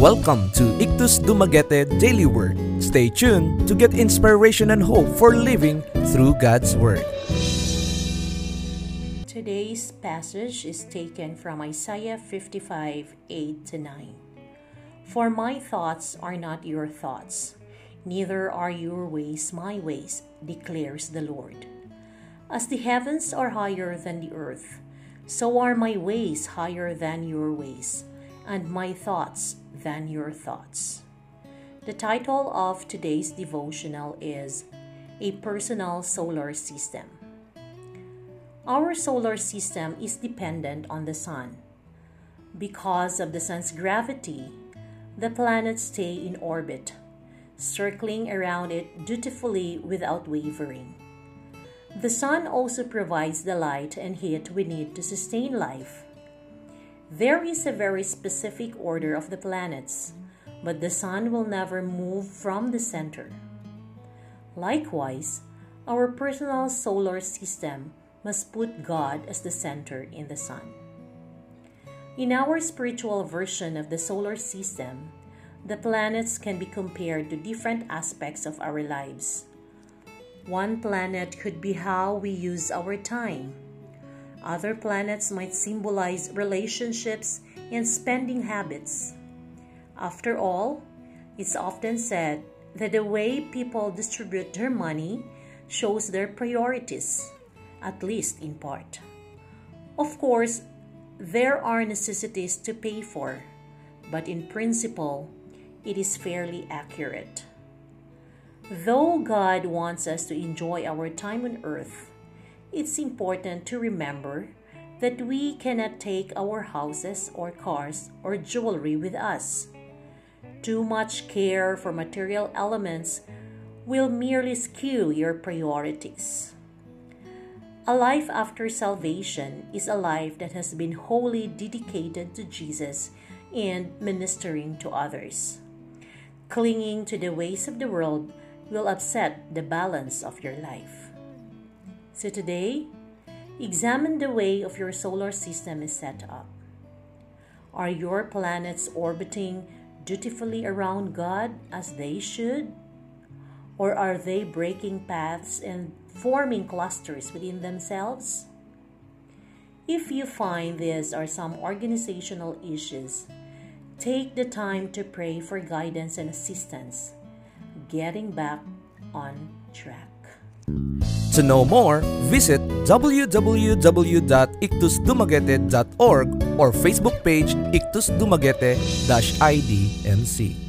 Welcome to Ictus Dumaguete Daily Word. Stay tuned to get inspiration and hope for living through God's Word. Today's passage is taken from Isaiah 55 8 to 9. For my thoughts are not your thoughts, neither are your ways my ways, declares the Lord. As the heavens are higher than the earth, so are my ways higher than your ways, and my thoughts than your thoughts. The title of today's devotional is A Personal Solar System. Our solar system is dependent on the sun. Because of the sun's gravity, the planets stay in orbit, circling around it dutifully without wavering. The sun also provides the light and heat we need to sustain life. There is a very specific order of the planets, but the sun will never move from the center. Likewise, our personal solar system must put God as the center in the sun. In our spiritual version of the solar system, the planets can be compared to different aspects of our lives. One planet could be how we use our time. Other planets might symbolize relationships and spending habits. After all, it's often said that the way people distribute their money shows their priorities at least in part. Of course, there are necessities to pay for, but in principle, it is fairly accurate. Though God wants us to enjoy our time on earth, it's important to remember that we cannot take our houses or cars or jewelry with us. Too much care for material elements will merely skew your priorities. A life after salvation is a life that has been wholly dedicated to Jesus and ministering to others. Clinging to the ways of the world will upset the balance of your life. So today, examine the way of your solar system is set up. Are your planets orbiting dutifully around God as they should? Or are they breaking paths and forming clusters within themselves? If you find these are some organizational issues, take the time to pray for guidance and assistance, getting back on track. To know more, visit www.ictusdumaguete.org or Facebook page Ictus Dumaguete-IDMC.